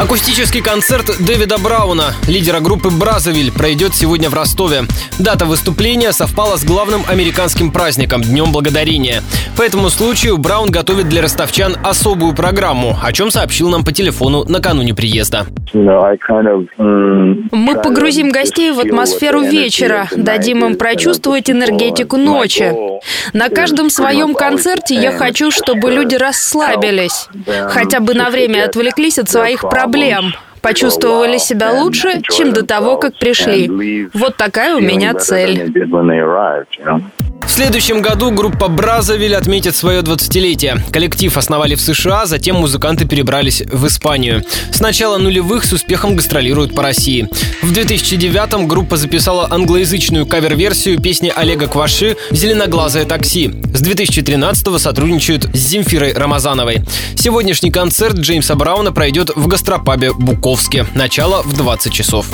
Акустический концерт Дэвида Брауна, лидера группы «Бразовиль», пройдет сегодня в Ростове. Дата выступления совпала с главным американским праздником – Днем Благодарения. По этому случаю Браун готовит для ростовчан особую программу, о чем сообщил нам по телефону накануне приезда. Мы погрузим гостей в атмосферу вечера, дадим им прочувствовать энергетику ночи. На каждом своем концерте я хочу, чтобы люди расслабились, хотя бы на время отвлеклись от своих проблем почувствовали себя лучше, чем до того, как пришли. Вот такая у меня цель. В следующем году группа Бразовиль отметит свое 20-летие. Коллектив основали в США, затем музыканты перебрались в Испанию. С начала нулевых с успехом гастролируют по России. В 2009-м группа записала англоязычную кавер-версию песни Олега Кваши «Зеленоглазое такси». С 2013-го сотрудничают с Земфирой Рамазановой. Сегодняшний концерт Джеймса Брауна пройдет в гастропабе Буковске. Начало в 20 часов.